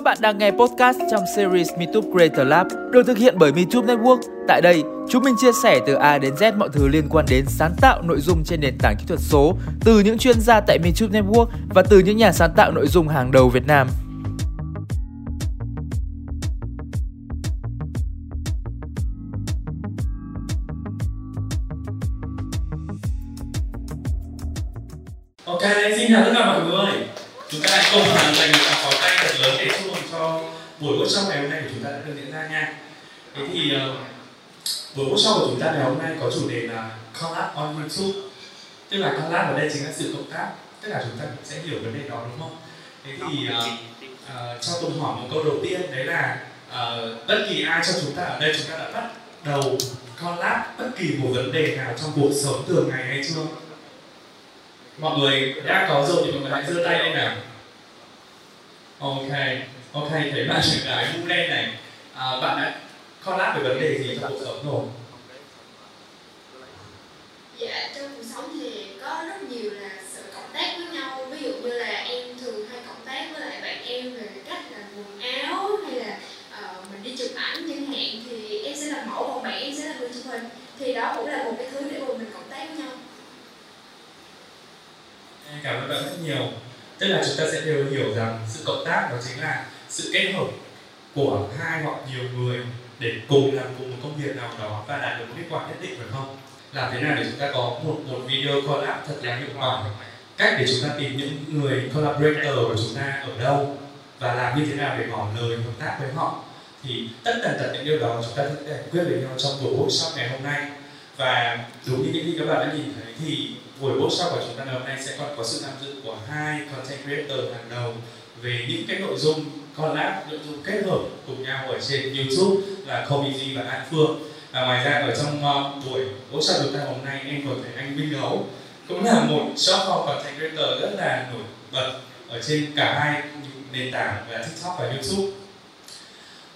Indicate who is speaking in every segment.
Speaker 1: Các bạn đang nghe podcast trong series MeTube Creator Lab được thực hiện bởi MeTube Network. Tại đây, chúng mình chia sẻ từ A đến Z mọi thứ liên quan đến sáng tạo nội dung trên nền tảng kỹ thuật số từ những chuyên gia tại MeTube Network và từ những nhà sáng tạo nội dung hàng đầu Việt Nam.
Speaker 2: Ok, xin chào tất cả mọi người Chúng ta hãy cùng hoàn thành một tràng pháo tay thật lớn để chúc cho buổi workshop ngày hôm nay của chúng ta đã được diễn ra nha. Thế thì uh, buổi workshop của chúng ta ngày hôm nay có chủ đề là Collab on YouTube Tức là collab ở đây chính là sự cộng tác. Tất cả chúng ta cũng sẽ hiểu vấn đề đó đúng không? Thế thì uh, uh, cho tôi hỏi một câu đầu tiên đấy là uh, bất kỳ ai trong chúng ta ở đây chúng ta đã bắt đầu collab bất kỳ một vấn đề nào trong cuộc sống thường ngày hay chưa? mọi người đã có rồi thì mọi người hãy giơ tay lên nào. Ok ok thấy bạn trưởng gái mũ đen này. À, bạn đã collab về vấn đề gì trong cuộc sống rồi?
Speaker 3: Dạ, trong cuộc sống thì có rất nhiều là sự cộng tác với nhau. Ví dụ như là em thường hay cộng tác với lại bạn em về cách là quần áo hay là ờ, mình đi chụp ảnh chẳng hạn Thì em sẽ làm mẫu còn bạn em sẽ là người chụp hình. Thì đó cũng là một cái thứ để mà mình cộng tác với nhau.
Speaker 2: Cảm ơn bạn rất nhiều tức là chúng ta sẽ đều hiểu rằng sự cộng tác đó chính là sự kết hợp của hai hoặc nhiều người để cùng làm cùng một công việc nào đó và đạt được một kết quả nhất định, phải không? Làm thế nào để chúng ta có một một video collab thật là hiệu quả? Cách để chúng ta tìm những người collaborator của chúng ta ở đâu và làm như thế nào để ngỏ lời hợp tác với họ? Thì tất cả tất những điều đó chúng ta sẽ giải quyết với nhau trong buổi workshop ngày hôm nay. Và đúng như những gì các bạn đã nhìn thấy thì buổi workshop của chúng ta ngày hôm nay sẽ còn có sự tham dự của hai content creator hàng đầu về những cái nội dung collab nội dung kết hợp cùng nhau ở trên YouTube là Comedy và An Phương. Và ngoài ra ở trong uh, buổi workshop chúng ta hôm nay em còn thấy anh Minh Gấu cũng là một shop for content creator rất là nổi bật ở trên cả hai nền tảng là TikTok và YouTube.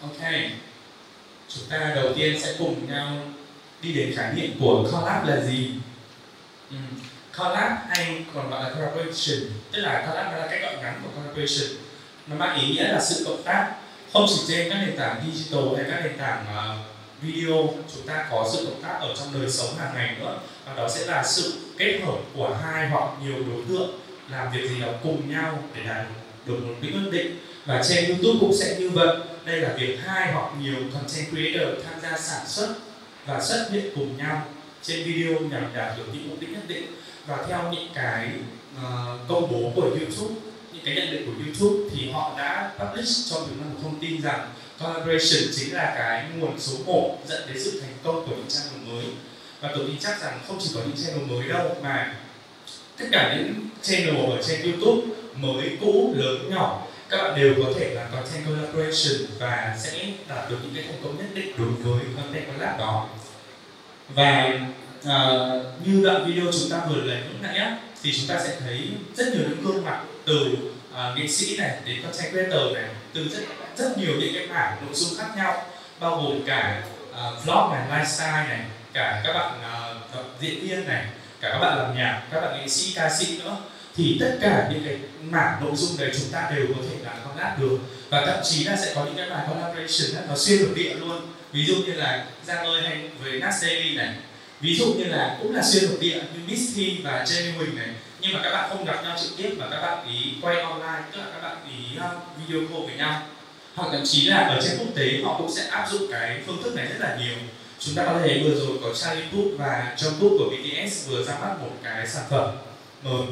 Speaker 2: Ok chúng ta đầu tiên sẽ cùng nhau đi đến khái niệm của collab là gì? Ừ collab hay còn gọi là collaboration tức là collab là cách gọi ngắn của collaboration. Nó mang ý nghĩa là sự cộng tác không chỉ trên các nền tảng digital hay các nền tảng uh, video chúng ta có sự cộng tác ở trong đời sống hàng ngày nữa. Và đó sẽ là sự kết hợp của hai hoặc nhiều đối tượng làm việc gì đó cùng nhau để đạt được một cái quyết định. Và trên YouTube cũng sẽ như vậy. Đây là việc hai hoặc nhiều content creator tham gia sản xuất và xuất hiện cùng nhau trên video nhằm đạt được những mục đích nhất định và theo những cái uh, công bố của YouTube những cái nhận định của YouTube thì họ đã publish cho chúng ta một thông tin rằng collaboration chính là cái nguồn số 1 dẫn đến sự thành công của những channel mới. Và tôi tin chắc rằng không chỉ có những channel mới đâu mà tất cả những channel ở trên YouTube mới cũ lớn nhỏ các bạn đều có thể là content collaboration và sẽ đạt được những cái thành công nhất định đối với content collab đó. Và à, như đoạn video chúng ta vừa lấy lúc nãy á, thì chúng ta sẽ thấy rất nhiều những gương mặt từ à, nghệ sĩ này đến các content creator này từ rất rất nhiều những cái mảng nội dung khác nhau bao gồm cả à, vlog này lifestyle này cả các bạn à, diễn viên này cả các bạn làm nhạc các bạn nghệ sĩ ca sĩ nữa. Thì tất cả những cái mảng nội dung đấy chúng ta đều có thể làm collab được. Và thậm chí là sẽ có những cái bài collaboration nó xuyên lục địa luôn. Ví dụ như là Giang ơi hay với Nas Daily này ví dụ như là cũng là xuyên lục địa như Miss Thi và Jenny Huỳnh này. Nhưng mà các bạn không gặp nhau trực tiếp mà các bạn ý quay online, tức là các bạn ý ờ, video call với nhau. Hoặc thậm chí là ở trên quốc tế, họ cũng sẽ áp dụng cái phương thức này rất là nhiều. Chúng ta có thể vừa rồi có Charlie Puth và Jungkook của BTS vừa ra mắt một cái sản phẩm mới.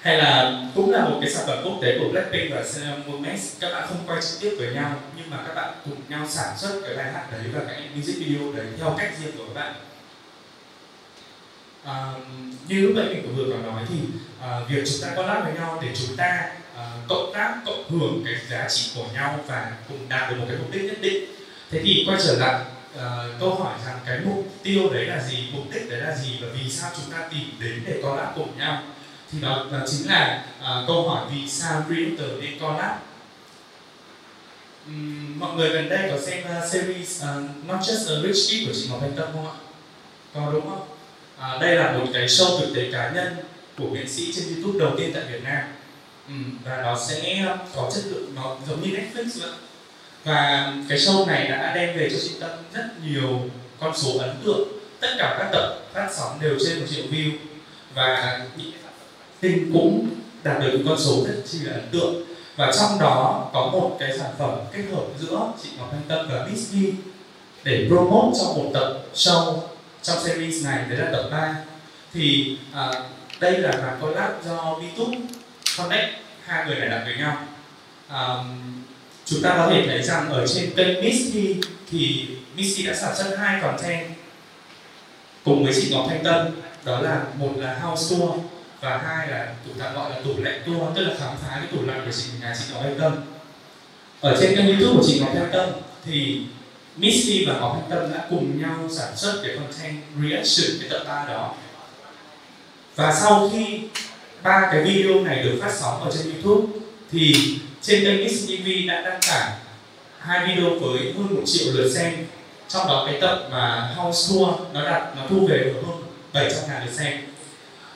Speaker 2: Hay là cũng là một cái sản phẩm quốc tế của Blackpink và Selena Gomez các bạn không quay trực tiếp với nhau, nhưng mà các bạn cùng nhau sản xuất cái bài hát đấy và cái music video đấy theo cách riêng của các bạn à, như lúc nãy mình vừa có nói thì à, việc chúng ta collab với nhau để chúng ta à, cộng tác cộng hưởng cái giá trị của nhau và cùng đạt được một cái mục đích nhất định thế thì quay trở lại à, câu hỏi rằng cái mục tiêu đấy là gì mục đích đấy là gì và vì sao chúng ta tìm đến để collab cùng nhau thì đó, đó chính là à, câu hỏi vì sao creator nên collab um, mọi người gần đây có xem uh, series uh, Not Just a Rich Kid của chị Ngọc Thanh Tâm không ạ? Có đúng không? À, đây là một cái show thực tế cá nhân của nghệ sĩ trên YouTube đầu tiên tại Việt Nam. Ừ, và nó sẽ có chất lượng nó giống như Netflix vậy. Và cái show này đã đem về cho chị Tâm rất nhiều con số ấn tượng. Tất cả các tập phát sóng đều trên một triệu view. Và Tinh cũng đạt được con số rất chi là ấn tượng. Và trong đó có một cái sản phẩm kết hợp giữa chị Ngọc Thanh Tâm và Miss V để promote cho một tập show trong series này đấy là tập 3 thì à, đây là bản collab do YouTube Connect hai người này đặt với nhau. À, chúng ta có thể thấy rằng ở trên kênh Misty thì Misty đã sản xuất hai content cùng với chị Ngọc Thanh Tâm đó là một là house tour và hai là tủ tạm gọi là tủ lạnh tour tức là khám phá cái tủ lạnh của chị nhà chị Ngọc Thanh Tâm ở trên kênh YouTube của chị Ngọc Thanh Tâm thì Missy và Ngọc Thanh Tâm đã cùng nhau sản xuất cái content reaction cái tập 3 đó. Và sau khi ba cái video này được phát sóng ở trên YouTube, thì trên kênh XTV đã đăng tải hai video với hơn một triệu lượt xem. Trong đó cái tập mà House Tour nó đạt nó thu về được hơn 700 ngàn lượt xem.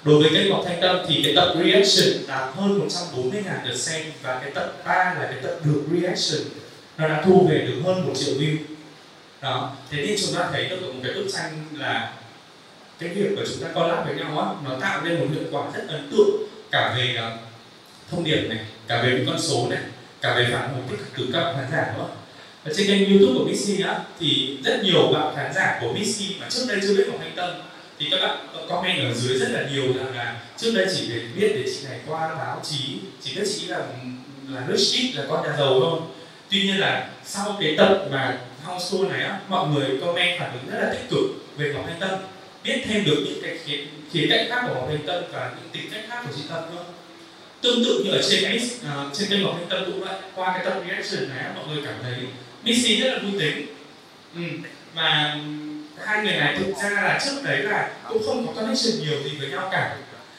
Speaker 2: Đối với kênh Ngọc Thanh Tâm thì cái tập reaction đạt hơn 140 ngàn lượt xem và cái tập 3 là cái tập được reaction, nó đã thu về được hơn một triệu view đó thế nên chúng ta thấy được một cái bức tranh là cái việc của chúng ta collab với nhau á nó tạo nên một hiệu quả rất ấn tượng cả về uh, thông điệp này cả về những con số này cả về phản hồi tích cực từ các khán giả nữa. Ở trên kênh youtube của Missy á thì rất nhiều bạn khán giả của Missy mà trước đây chưa biết của Thanh Tâm thì các bạn comment ở dưới rất là nhiều rằng là trước đây chỉ để biết để chị này qua báo chí chỉ biết chị là là rich kid là con nhà giàu thôi. Tuy nhiên là sau cái tập mà house so này á mọi người comment phản ứng rất là tích cực về Ngọc Thanh Tâm. Biết thêm được những cái khía, khía cạnh khác của Ngọc Thanh Tâm và những tính cách khác của chị Tâm nữa. Tương tự như ở trên X uh, à, trên kênh Ngọc Thanh Tâm cũng vậy. Qua cái tập reaction này mọi người cảm thấy Missy rất là vui tính. Ừ. mà hai người này thực ra là trước đấy là cũng không có connection nhiều gì với nhau cả.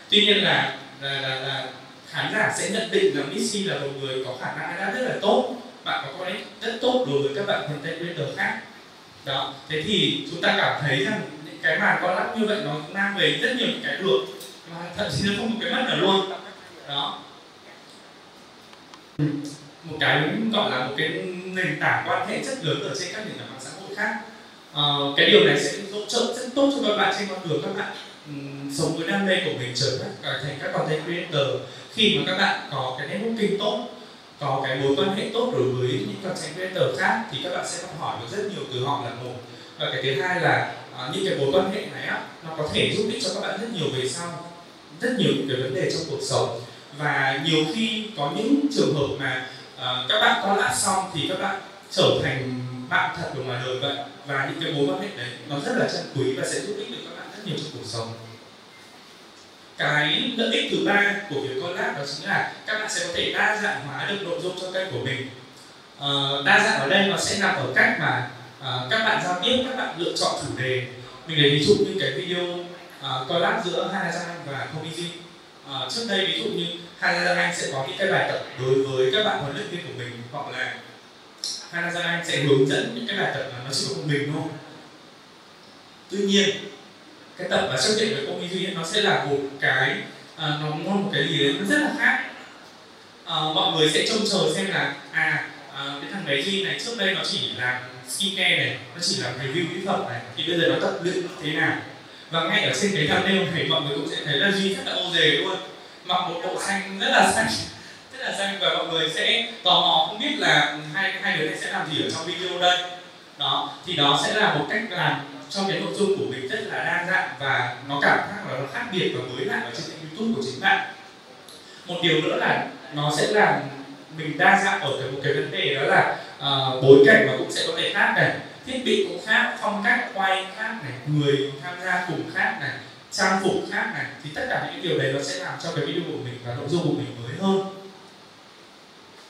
Speaker 2: Tuy nhiên là là, là, là khán giả sẽ nhận định là Missy là một người có khả năng đã rất là tốt bạn có connect rất tốt đối với các bạn content creator khác. Đó thế thì chúng ta cảm thấy rằng những cái màn collab như vậy nó mang về rất nhiều những cái được mà thậm chí nó không một cái mất nào luôn. Đó. Một cái gọi là một cái nền tảng quan hệ rất lớn ở trên các nền tảng mạng xã hội khác. Ờ, cái điều này sẽ hỗ trợ rất tốt cho các bạn trên con đường các bạn um, sống với đam mê của mình trở thành các content creator. Khi mà các bạn có cái networking tốt có cái mối quan hệ tốt đối với những content creator khác thì các bạn sẽ học hỏi được rất nhiều từ họ là một. Và cái thứ hai là à, những cái mối quan hệ này á nó có thể giúp ích cho các bạn rất nhiều về sau rất nhiều những cái vấn đề trong cuộc sống. Và nhiều khi có những trường hợp mà à, các bạn có lát xong thì các bạn trở thành bạn thật của ngoài đời vậy. Và những cái mối quan hệ đấy nó rất là chân quý và sẽ giúp ích được các bạn rất nhiều trong cuộc sống cái lợi ích thứ ba của việc collab đó chính là các bạn sẽ có thể đa dạng hóa được nội dung cho kênh của mình. Uh, đa dạng ở đây nó sẽ nằm ở cách mà uh, các bạn giao tiếp các bạn lựa chọn chủ đề. Mình lấy ví dụ như cái video ờ, uh, collab giữa Hana Giang và Komiji uh, trước đây ví dụ như hai Giang Anh sẽ có những cái bài tập đối với các bạn huấn luyện viên của mình hoặc là hai Giang Anh sẽ hướng dẫn những cái bài tập mà nó chỉ có một mình thôi. Tuy nhiên cái tập mà xuất hiện ty duy nó sẽ là một cái uh, nó một cái gì đấy nó rất là khác. Uh, mọi người sẽ trông chờ xem là à uh, cái thằng bé Duy này trước đây nó chỉ làm skincare này nó chỉ làm review mỹ phẩm này thì bây giờ nó tập luyện thế nào? Và ngay ở trên cái thumbnail này mọi người cũng sẽ thấy là duy rất là ô dề luôn. Mặc một bộ xanh rất là xanh rất là xanh. Và mọi người sẽ tò mò không biết là hai hai đứa này sẽ làm gì ở trong video đây. Đó thì đó sẽ là một cách làm trong cái nội dung của mình rất là đa dạng và nó cảm giác là nó khác biệt và mới lạ ở trên kênh youtube của chính bạn. Một điều nữa là nó sẽ làm mình đa dạng ở cái một cái vấn đề đó là uh, bối cảnh nó cũng sẽ có thể khác này thiết bị cũng khác phong cách quay khác này người tham gia cùng khác này trang phục khác này thì tất cả những điều đấy nó sẽ làm cho cái video của mình và nội dung của mình mới hơn.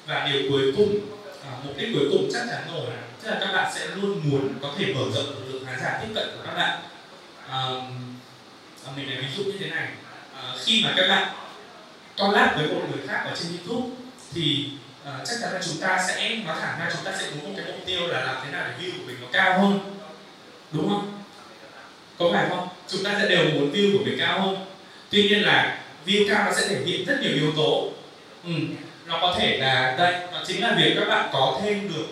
Speaker 2: Và điều cuối cùng à, mục đích cuối cùng chắc chắn rồi là tức là các bạn sẽ luôn muốn có thể mở rộng khán giả tiếp cận của các bạn. À, mình lấy ví dụ như thế này. À, khi mà các bạn collab với một người khác ở trên youtube thì uh, chắc chắn là chúng ta sẽ nói thẳng ra chúng ta sẽ muốn một cái mục tiêu là làm thế nào để view của mình nó cao hơn. Đúng không? Có phải không? Chúng ta sẽ đều muốn view của mình cao hơn. Tuy nhiên là view cao nó sẽ thể hiện rất nhiều yếu tố. Ừ, nó có thể là đây nó chính là việc các bạn có thêm được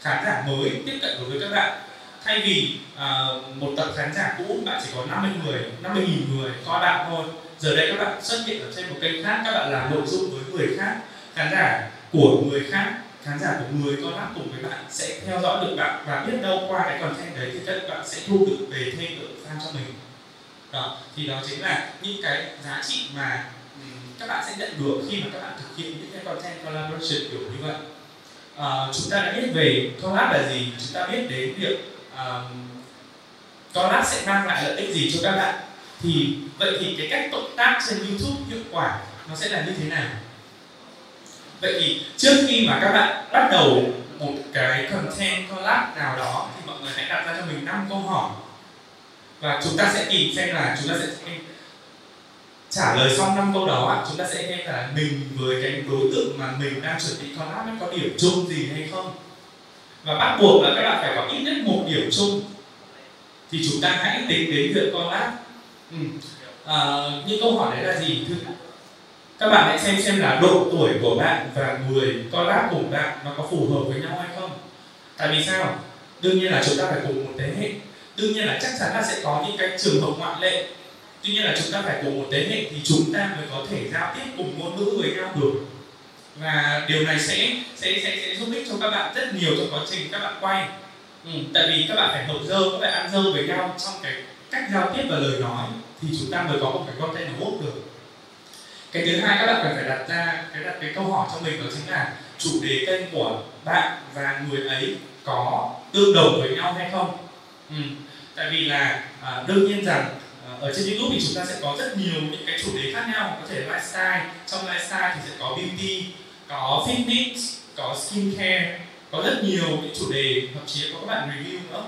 Speaker 2: khán giả mới tiếp cận đối với các bạn thay vì uh, một tập khán giả cũ bạn chỉ có 50 người 50 nghìn người coi bạn thôi. Giờ đây các bạn xuất hiện ở trên một kênh khác các bạn làm nội dung với người khác khán giả của người khác khán giả của người coi lắp cùng với bạn sẽ theo dõi được bạn và biết đâu qua cái content đấy thì các bạn sẽ thu được về thêm được fan cho mình. Đó thì đó chính là những cái giá trị mà các bạn sẽ nhận được khi mà các bạn thực hiện những cái content collaboration kiểu như vậy. À, chúng ta đã biết về collab là gì chúng ta biết đến việc um, collab sẽ mang lại lợi ích gì cho các bạn. Thì vậy thì cái cách cộng tác trên YouTube hiệu quả nó sẽ là như thế nào? Vậy thì trước khi mà các bạn bắt đầu một cái content collab nào đó thì mọi người hãy đặt ra cho mình năm câu hỏi. Và chúng ta sẽ tìm xem là chúng ta sẽ trả lời xong năm câu đó chúng ta sẽ xem là mình với cái đối tượng mà mình đang chuẩn bị collab có điểm chung gì hay không? Và bắt buộc là các bạn phải có ít nhất một điểm chung. Thì chúng ta hãy tính đến việc collab ừ. à, những câu hỏi đấy là gì? Thưa các bạn hãy xem xem là độ tuổi của bạn và người con lát cùng bạn nó có phù hợp với nhau hay không. Tại vì sao? Đương nhiên là chúng ta phải cùng một thế hệ. Đương nhiên là chắc chắn là sẽ có những cái trường hợp ngoại lệ. Tuy nhiên là chúng ta phải cùng một thế hệ thì chúng ta mới có thể giao tiếp cùng ngôn ngữ với nhau được và điều này sẽ sẽ sẽ, sẽ giúp ích cho các bạn rất nhiều trong quá trình các bạn quay ừ, tại vì các bạn phải hợp dơ các bạn ăn dơ với nhau trong cái cách giao tiếp và lời nói thì chúng ta mới có một cái content nó hút được cái thứ hai các bạn cần phải đặt ra cái đặt cái câu hỏi cho mình đó chính là chủ đề kênh của bạn và người ấy có tương đồng với nhau hay không ừ. tại vì là à, đương nhiên rằng à, ở trên youtube thì chúng ta sẽ có rất nhiều những cái chủ đề khác nhau có thể lifestyle trong lifestyle thì sẽ có beauty có fitness có skincare có rất nhiều những chủ đề thậm chí có các bạn review nữa.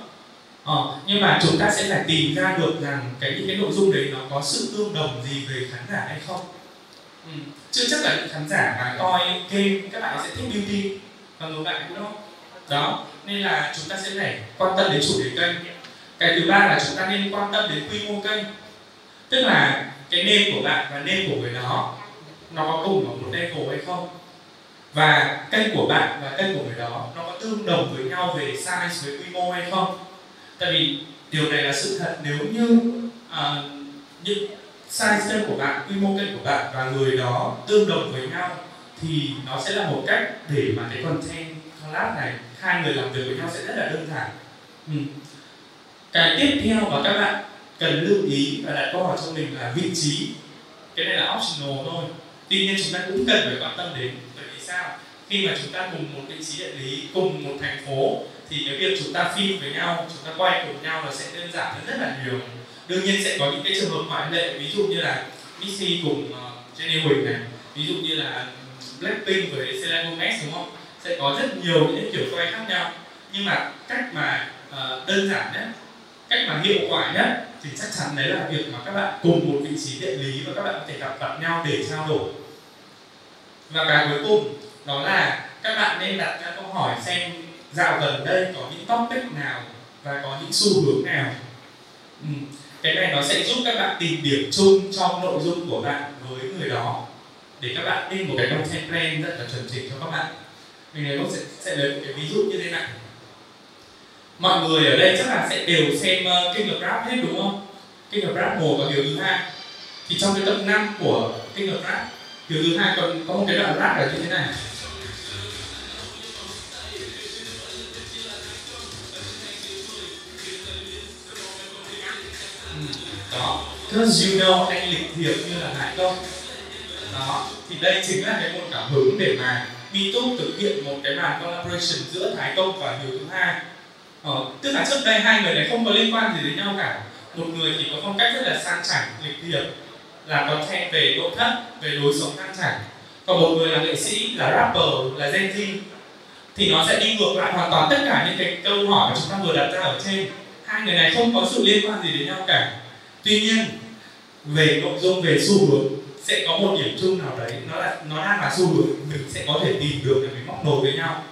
Speaker 2: Ờ, nhưng mà chúng ta sẽ phải tìm ra được rằng cái những cái nội dung đấy nó có sự tương đồng gì về khán giả hay không. Ừ. chưa chắc là những khán giả mà coi game các bạn sẽ thích beauty và ngược lại cũng không đó nên là chúng ta sẽ phải quan tâm đến chủ đề kênh. Cái thứ ba là chúng ta nên quan tâm đến quy mô kênh. Tức là cái name của bạn và name của người đó nó có cùng ở một level hay không? Và kênh của bạn và kênh của người đó nó có tương đồng với nhau về size với quy mô hay không? Tại vì điều này là sự thật. Nếu như uh, những size kênh của bạn quy mô kênh của bạn và người đó tương đồng với nhau thì nó sẽ là một cách để mà cái content collab này hai người làm việc với nhau sẽ rất là đơn giản. Ừ. cái tiếp theo mà các bạn cần lưu ý và đặt câu hỏi cho mình là vị trí. Cái này là optional thôi. Tuy nhiên chúng ta cũng cần phải quan tâm đến sao? Khi mà chúng ta cùng một vị trí địa lý cùng một thành phố thì cái việc chúng ta phim với nhau chúng ta quay cùng nhau nó sẽ đơn giản hơn rất là nhiều. Đương nhiên sẽ có những cái trường hợp ngoại lệ ví dụ như là Missy cùng uh, Jenny Huỳnh này ví dụ như là Blackpink với Selena Gomez đúng không? Sẽ có rất nhiều những kiểu quay khác nhau. Nhưng mà cách mà uh, đơn giản nhất cách mà hiệu quả nhất thì chắc chắn đấy là việc mà các bạn cùng một vị trí địa lý và các bạn có thể gặp gặp nhau để trao đổi và cái cuối cùng đó là các bạn nên đặt ra câu hỏi xem dạo gần đây có những topic nào và có những xu hướng nào ừ. cái này nó sẽ giúp các bạn tìm điểm chung trong nội dung của bạn với người đó để các bạn lên một cái content plan rất là chuẩn chỉnh cho các bạn mình này sẽ, sẽ lấy một cái ví dụ như thế này mọi người ở đây chắc là sẽ đều xem ờ, uh, kinh of Rap hết đúng không? kinh of Rap một và điều thứ hai thì trong cái tập 5 của kinh of Rap điều thứ hai còn có một cái đoạn rap là như thế này. Ừ, đó. Cause you know anh lịch thiệp như là hải công đó. Thì đây chính là cái nguồn cảm hứng để mà MeToo thực hiện một cái màn collaboration giữa Thái Công và Hiếu thứ hai. Ờ, tức là trước đây hai người này không có liên quan gì đến nhau cả. Một người thì có phong cách rất là sang chảnh lịch thiệp là content về nội thất về lối sống căng thẳng. Còn một người là nghệ sĩ là rapper là Gen Z thì nó sẽ đi ngược lại hoàn toàn tất cả những cái câu hỏi mà chúng ta vừa đặt ra ở trên. Hai người này không có sự liên quan gì đến nhau cả. Tuy nhiên về nội dung về xu hướng sẽ có một điểm chung nào đấy. Nó là nó đang là xu hướng mình sẽ có thể tìm được để mình móc nối với nhau.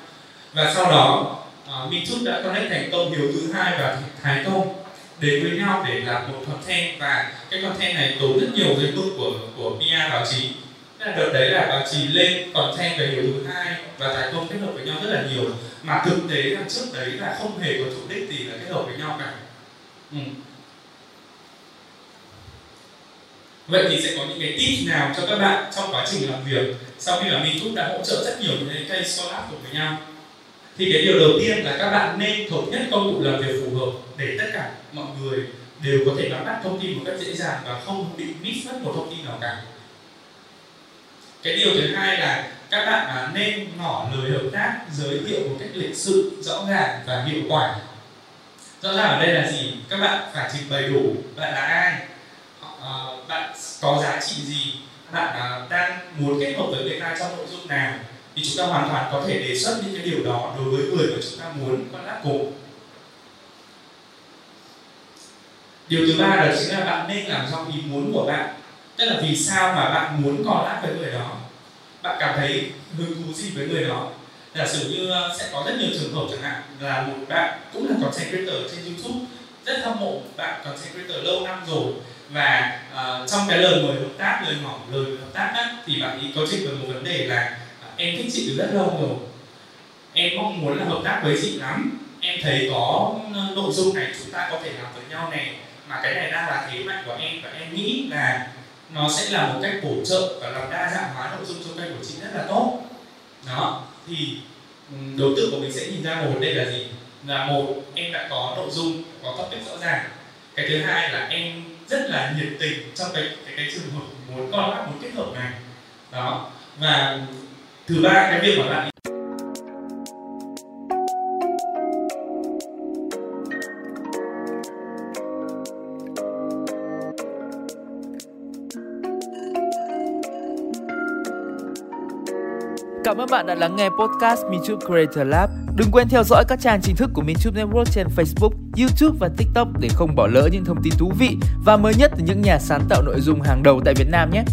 Speaker 2: Và sau đó uh, Minh Trúc đã connect thành công Hiếu thứ hai và Thái Công đến với nhau để làm một content và cái content này tốn rất nhiều giây phút của của PR báo chí là đợt đấy là báo chí lên content về điều thứ hai và tài công kết hợp với nhau rất là nhiều. Mà thực tế là trước đấy là không hề có chủ đích gì là kết hợp với nhau cả. Ừ. vậy thì sẽ có những cái tips nào cho các bạn trong quá trình làm việc sau khi mà mình cũng đã hỗ trợ rất nhiều những cái case collab cùng với nhau? Thì cái điều đầu tiên là các bạn nên thống nhất công cụ làm việc phù hợp để tất cả mọi người đều có thể nắm bắt thông tin một cách dễ dàng và không bị miss mất một thông tin nào cả. Cái điều thứ hai là các bạn à, nên ngỏ lời hợp tác, giới thiệu một cách lịch sự, rõ ràng và hiệu quả. Rõ ràng ở đây là gì? Các bạn phải trình bày đủ bạn là ai à, bạn có giá trị gì, bạn à, đang muốn kết hợp với người ta trong nội dung nào thì chúng ta hoàn toàn có thể đề xuất những cái điều đó đối với người mà chúng ta muốn con lát cùng. Điều thứ ba đó chính là bạn nên làm do ý muốn của bạn. Tức là vì sao mà bạn muốn con lát với người đó? Bạn cảm thấy hứng thú gì với người đó? Giả sử như ờ, sẽ có rất nhiều trường hợp chẳng hạn là một bạn cũng là content creator trên youtube rất hâm mộ bạn content creator lâu năm rồi và uh, trong cái lời mời hợp tác lời ngỏ lời hợp tác á, thì bạn ý có trình bày một vấn đề là em thích chị từ rất lâu rồi. Em mong muốn là hợp tác với chị lắm. Em thấy có ừ, nội dung này chúng ta có thể làm với nhau này. Mà cái này đang là thế mạnh của em và em nghĩ là nó sẽ là một cách bổ trợ và làm đa dạng hóa nội dung cho kênh của chị rất là tốt. Đó thì ừ, đối tượng của mình sẽ nhìn ra một đây là gì? Là một em đã có nội dung có topic rõ ràng. Cái thứ hai là em rất là nhiệt tình trong cái cái, cái trường hợp muốn collab muốn kết hợp này. Đó và thứ ba cái việc mà bạn
Speaker 1: Cảm ơn bạn đã lắng nghe podcast MeTube Creator Lab. Đừng quên theo dõi các trang chính thức của MeTube Network trên Facebook, YouTube và TikTok để không bỏ lỡ những thông tin thú vị và mới nhất từ những nhà sáng tạo nội dung hàng đầu tại Việt Nam nhé.